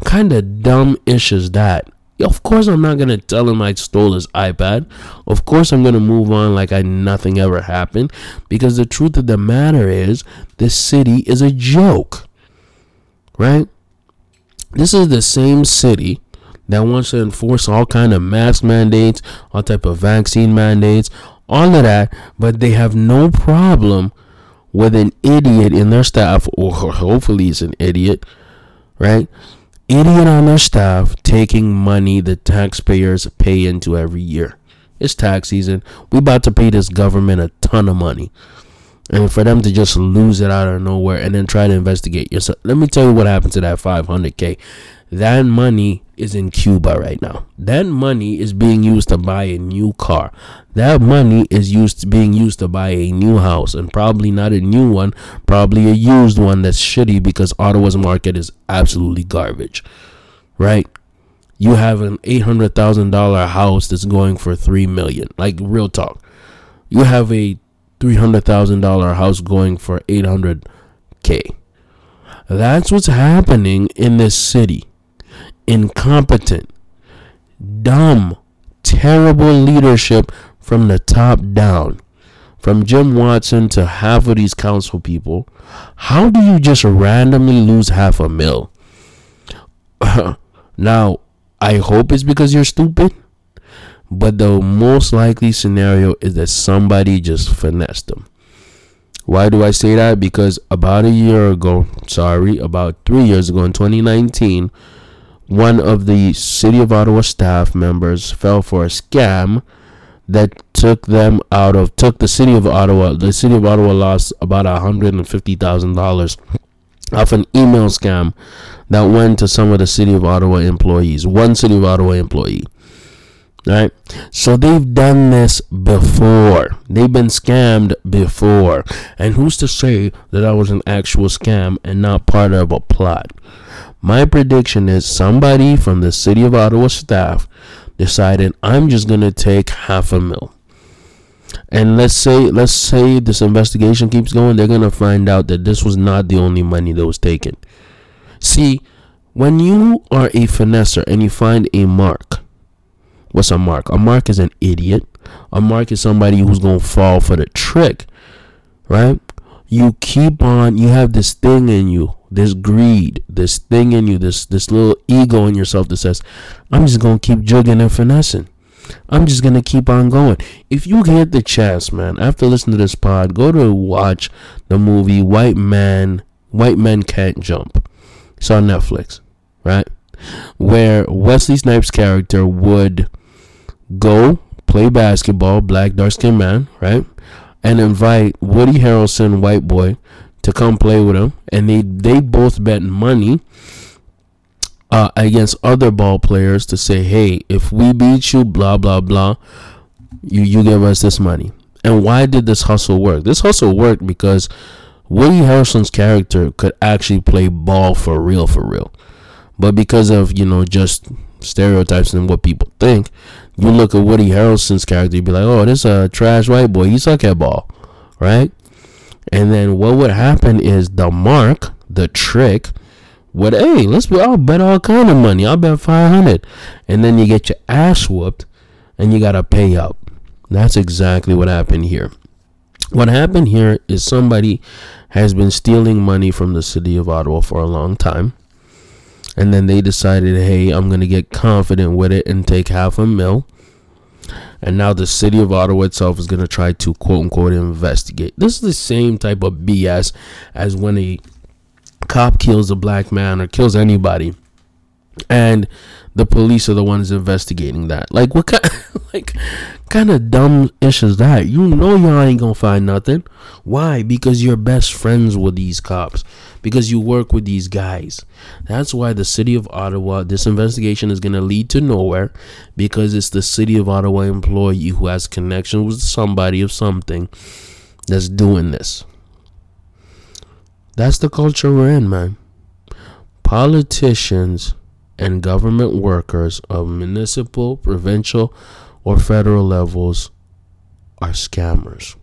Kind of dumb ish is that. Of course, I'm not to tell him I stole his iPad. Of course, I'm to move on like I nothing ever happened because the truth of the matter is this city is a joke. Right? This is the same city that wants to enforce all kind of mask mandates, all type of vaccine mandates, all of that, but they have no problem with an idiot in their staff, or hopefully he's an idiot, right? Idiot on their staff taking money the taxpayers pay into every year. It's tax season. We about to pay this government a ton of money. And for them to just lose it out of nowhere and then try to investigate yourself. Let me tell you what happened to that 500K. That money is in Cuba right now. That money is being used to buy a new car. That money is used being used to buy a new house and probably not a new one, probably a used one that's shitty because Ottawa's market is absolutely garbage. Right? You have an $800,000 house that's going for 3 million. Like real talk. You have a $300,000 house going for 800k. That's what's happening in this city incompetent, dumb, terrible leadership from the top down. From Jim Watson to half of these council people, how do you just randomly lose half a mil? [LAUGHS] now, I hope it's because you're stupid, but the most likely scenario is that somebody just finessed them. Why do I say that? Because about a year ago, sorry, about three years ago in 2019, one of the City of Ottawa staff members fell for a scam that took them out of took the city of Ottawa. The city of Ottawa lost about hundred and fifty thousand dollars off an email scam that went to some of the city of Ottawa employees. One city of Ottawa employee. Right? So they've done this before. They've been scammed before. And who's to say that that was an actual scam and not part of a plot? My prediction is somebody from the city of Ottawa staff decided I'm just gonna take half a mil. And let's say let's say this investigation keeps going, they're gonna find out that this was not the only money that was taken. See, when you are a finesser and you find a mark, what's a mark? A mark is an idiot. A mark is somebody who's gonna fall for the trick, right? You keep on. You have this thing in you this greed, this thing in you, this this little ego in yourself that says, I'm just gonna keep jugging and finessing. I'm just gonna keep on going. If you get the chance, man, after listening to this pod, go to watch the movie White Man White Men Can't Jump. It's on Netflix, right? Where Wesley Snipes' character would go play basketball, black dark skinned man, right? And invite Woody Harrelson, white boy, to come play with him, and they they both bet money uh, against other ball players to say, "Hey, if we beat you, blah blah blah, you you give us this money." And why did this hustle work? This hustle worked because Woody Harrelson's character could actually play ball for real, for real. But because of you know just stereotypes and what people think, you look at Woody Harrelson's character, you be like, "Oh, this a trash white boy. He suck at ball," right? And then what would happen is the mark, the trick, would hey, let's I'll bet all kind of money. I'll bet five hundred. And then you get your ass whooped and you gotta pay up. That's exactly what happened here. What happened here is somebody has been stealing money from the city of Ottawa for a long time. And then they decided, hey, I'm going to get confident with it and take half a mil. And now the city of Ottawa itself is going to try to quote unquote investigate. This is the same type of BS as when a cop kills a black man or kills anybody and the police are the ones investigating that. Like what kind [LAUGHS] like kind of dumb ish is that? You know y'all ain't gonna find nothing. Why? Because you're best friends with these cops. Because you work with these guys. That's why the city of Ottawa, this investigation is gonna lead to nowhere because it's the city of Ottawa employee who has connection with somebody of something that's doing this. That's the culture we're in, man. Politicians and government workers of municipal, provincial, or federal levels are scammers.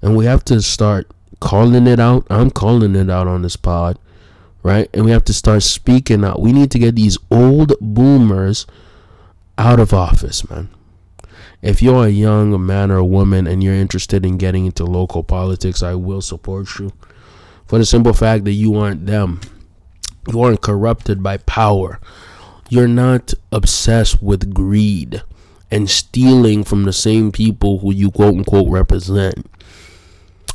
And we have to start calling it out. I'm calling it out on this pod, right? And we have to start speaking out. We need to get these old boomers out of office, man. If you're a young man or woman and you're interested in getting into local politics, I will support you. For the simple fact that you aren't them you aren't corrupted by power. You're not obsessed with greed and stealing from the same people who you quote unquote represent.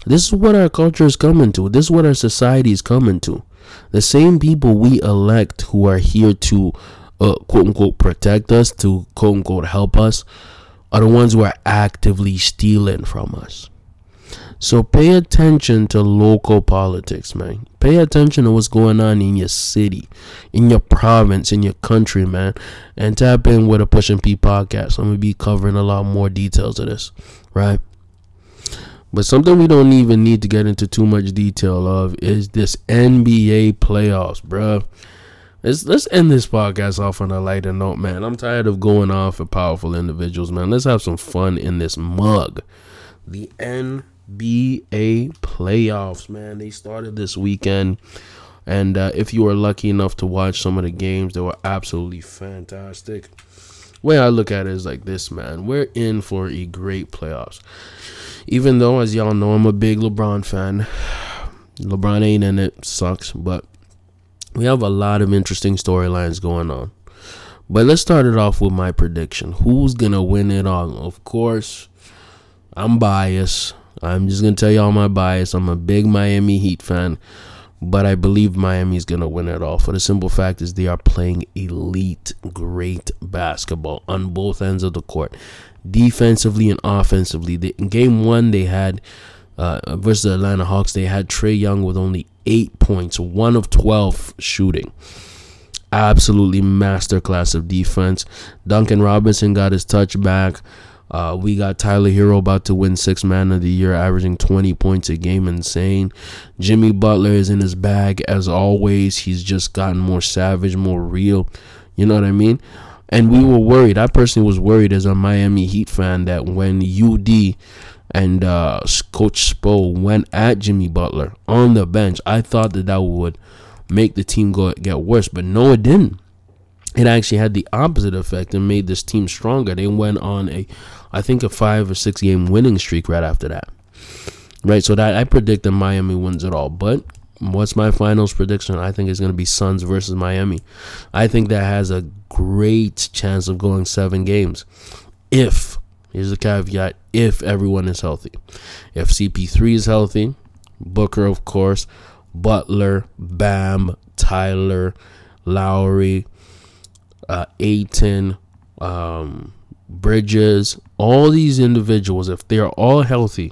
This is what our culture is coming to. This is what our society is coming to. The same people we elect who are here to uh, quote unquote protect us, to quote unquote help us, are the ones who are actively stealing from us. So pay attention to local politics, man. Pay attention to what's going on in your city, in your province, in your country, man. And tap in with a Push and P podcast. I'm gonna be covering a lot more details of this, right? But something we don't even need to get into too much detail of is this NBA playoffs, bro. Let's let's end this podcast off on a lighter note, man. I'm tired of going off for powerful individuals, man. Let's have some fun in this mug. The N NBA playoffs, man. They started this weekend. And uh, if you were lucky enough to watch some of the games, they were absolutely fantastic. way I look at it is like this, man. We're in for a great playoffs. Even though, as y'all know, I'm a big LeBron fan. [SIGHS] LeBron ain't in it, sucks. But we have a lot of interesting storylines going on. But let's start it off with my prediction. Who's to win it all? Of course, I'm biased. I'm just gonna tell y'all my bias. I'm a big Miami Heat fan, but I believe Miami's gonna win it all. For the simple fact is they are playing elite, great basketball on both ends of the court, defensively and offensively. In game one, they had uh, versus the Atlanta Hawks. They had Trae Young with only eight points, one of twelve shooting absolutely masterclass of defense. Duncan Robinson got his touch back. Uh, we got Tyler Herro about to win six man of the year, averaging 20 points a game. Insane. Jimmy Butler is in his bag as always. He's just gotten more savage, more real. You know what I mean? And we were worried. I personally was worried as a Miami Heat fan that when UD and uh, Coach Spo went at Jimmy Butler on the bench, I thought that that would make the team go get worse. But no, it didn't it actually had the opposite effect and made this team stronger. They went on a I think a five or six game winning streak right after that. Right, so that I predict that Miami wins it all. But what's my finals prediction? I think it's going to be Suns versus Miami. I think that has a great chance of going seven games. If here's the caveat: if everyone is healthy, if CP3 is healthy, Booker, of course, Butler, Bam, Tyler, Lowry, uh, Ayton, um, Bridges, all these individuals, if they are all healthy,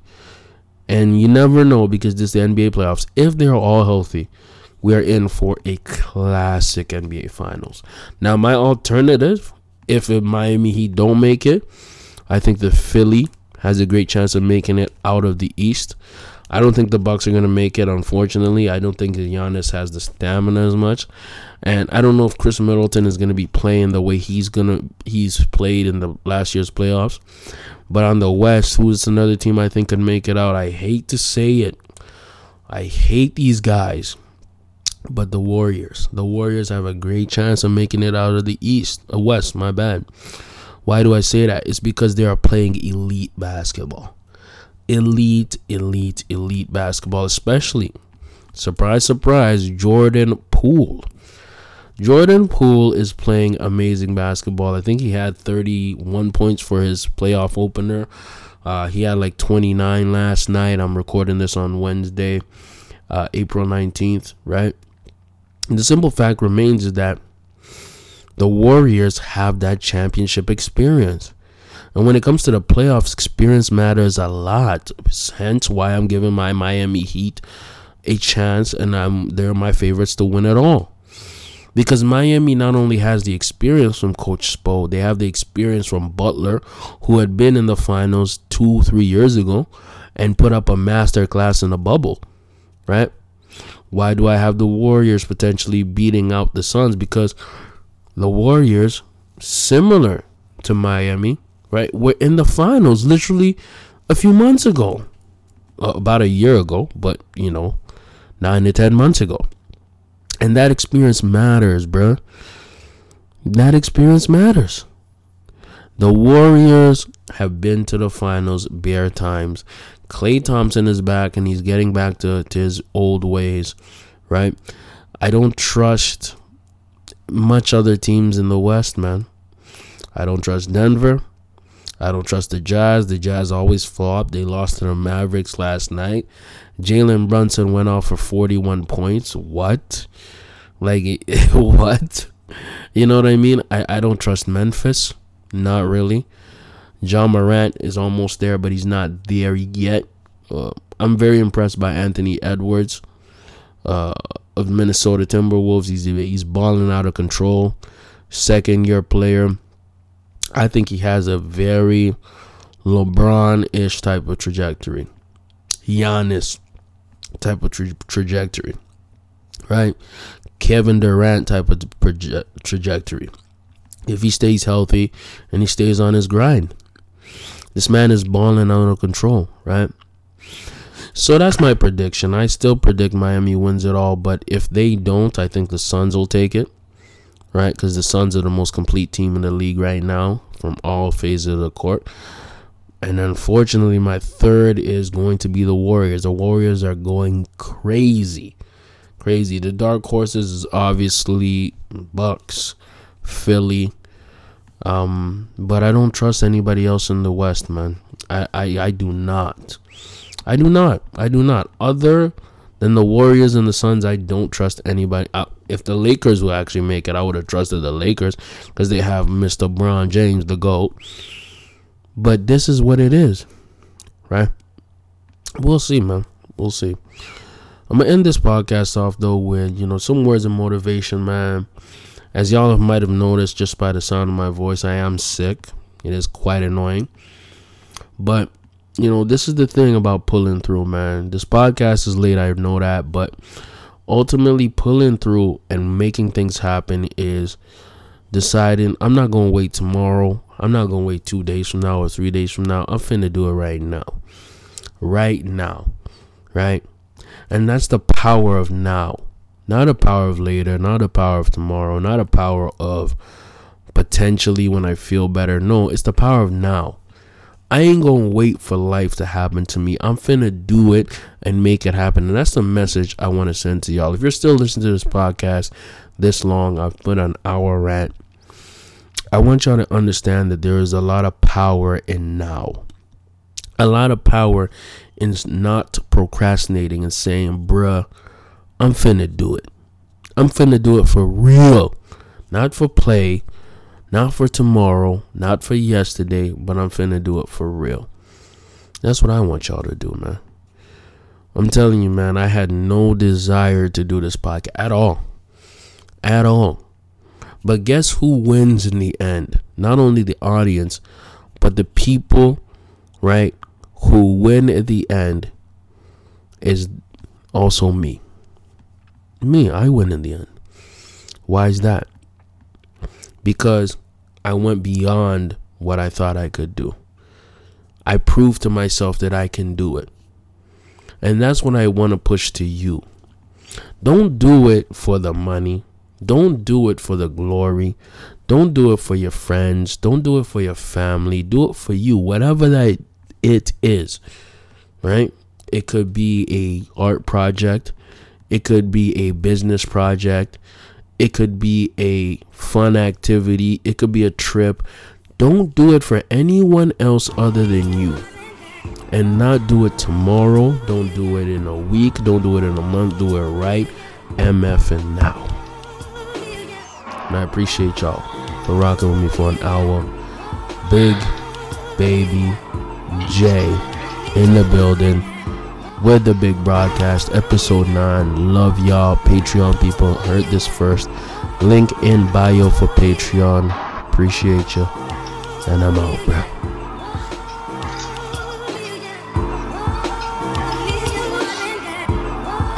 and you never know because this is the NBA playoffs, if they're all healthy, we are in for a classic NBA Finals. Now, my alternative, if Miami Heat don't make it, I think the Philly has a great chance of making it out of the East. I don't think the Bucks are gonna make it. Unfortunately, I don't think Giannis has the stamina as much, and I don't know if Khris Middleton is gonna be playing the way he's gonna he's played in the last year's playoffs. But on the West, who's another team I think could make it out? I hate to say it, I hate these guys, but the Warriors. The Warriors have a great chance of making it out of the East, uh, West. My bad. Why do I say that? It's because they are playing elite basketball elite, elite, elite basketball, especially, surprise, surprise, Jordan Poole. Jordan Poole is playing amazing basketball. I think he had 31 points for his playoff opener. Uh, he had like 29 last night. I'm recording this on Wednesday, uh, April 19th, right? And the simple fact remains is that the Warriors have that championship experience. And when it comes to the playoffs, experience matters a lot. Hence why I'm giving my Miami Heat a chance and I'm they're my favorites to win it all. Because Miami not only has the experience from Coach Spo, they have the experience from Butler, who had been in the finals two, three years ago and put up a master class in the bubble. Right? Why do I have the Warriors potentially beating out the Suns? Because the Warriors, similar to Miami, right, We're in the finals literally a few months ago. Uh, about a year ago, but you know, nine to ten months ago. And that experience matters, bruh. That experience matters. The Warriors have been to the finals bare times. Klay Thompson is back and he's getting back to, to his old ways, right? I don't trust much other teams in the West, man. I don't trust Denver. I don't trust the Jazz. The Jazz always flop. They lost to the Mavericks last night. Jalen Brunson went off for 41 points. What? Like, [LAUGHS] what? You know what I mean? I, I don't trust Memphis. Not really. Ja Morant is almost there, but he's not there yet. Uh, I'm very impressed by Anthony Edwards uh, of Minnesota Timberwolves. He's he's balling out of control. Second year player. I think he has a very LeBron ish type of trajectory. Giannis type of tra- trajectory. Right? Kevin Durant type of proje- trajectory. If he stays healthy and he stays on his grind, this man is balling out of control, right? So that's my prediction. I still predict Miami wins it all, but if they don't, I think the Suns will take it, right? Because the Suns are the most complete team in the league right now from all phases of the court. And unfortunately, my third is going to be the Warriors. The Warriors are going crazy crazy. The dark horses is obviously Bucks, Philly. Um, but I don't trust anybody else in the West, man. I, I, I do not. I do not. I do not. Other than the Warriors and the Suns, I don't trust anybody. I, if the Lakers will actually make it, I would have trusted the Lakers because they have Mr. Bron James, the GOAT. But this is what it is, right? We'll see, man. We'll see. I'm gonna end this podcast off though with you know some words of motivation, man. As y'all might have noticed just by the sound of my voice, I am sick. It is quite annoying, but you know this is the thing about pulling through, man. This podcast is late, I know that, but ultimately pulling through and making things happen is deciding I'm not gonna wait tomorrow. I'm not gonna wait two days from now or three days from now. I'm finna do it right now. Right now. Right? And that's the power of now. Not a power of later, not a power of tomorrow, not a power of potentially when I feel better. No, it's the power of now. I ain't gonna wait for life to happen to me. I'm finna do it and make it happen. And that's the message I wanna send to y'all. If you're still listening to this podcast this long, I've put an hour rant. I want y'all to understand that there is a lot of power in now. A lot of power in not procrastinating and saying, bruh, I'm finna do it. I'm finna do it for real. Not for play, not for tomorrow, not for yesterday, but I'm finna do it for real. That's what I want y'all to do, man. I'm telling you, man, I had no desire to do this podcast at all. At all. But guess who wins in the end? Not only the audience, but the people, right, who win at the end is also me. Me, I win in the end. Why is that? Because I went beyond what I thought I could do. I proved to myself that I can do it. And that's what I want to push to you. Don't do it for the money. Don't do it for the glory. Don't do it for your friends. Don't do it for your family. Do it for you. Whatever that it is. right? It could be a art project. It could be a business project. It could be a fun activity. It could be a trip. Don't do it for anyone else other than you. And not do it tomorrow. Don't do it in a week. Don't do it in a month. Do it right MF and now. And I appreciate y'all for rocking with me for an hour. Big Baby J in the building with the big broadcast, episode 9. Love y'all, Patreon people. Heard this first. Link in bio for Patreon. Appreciate you. And I'm out, bro.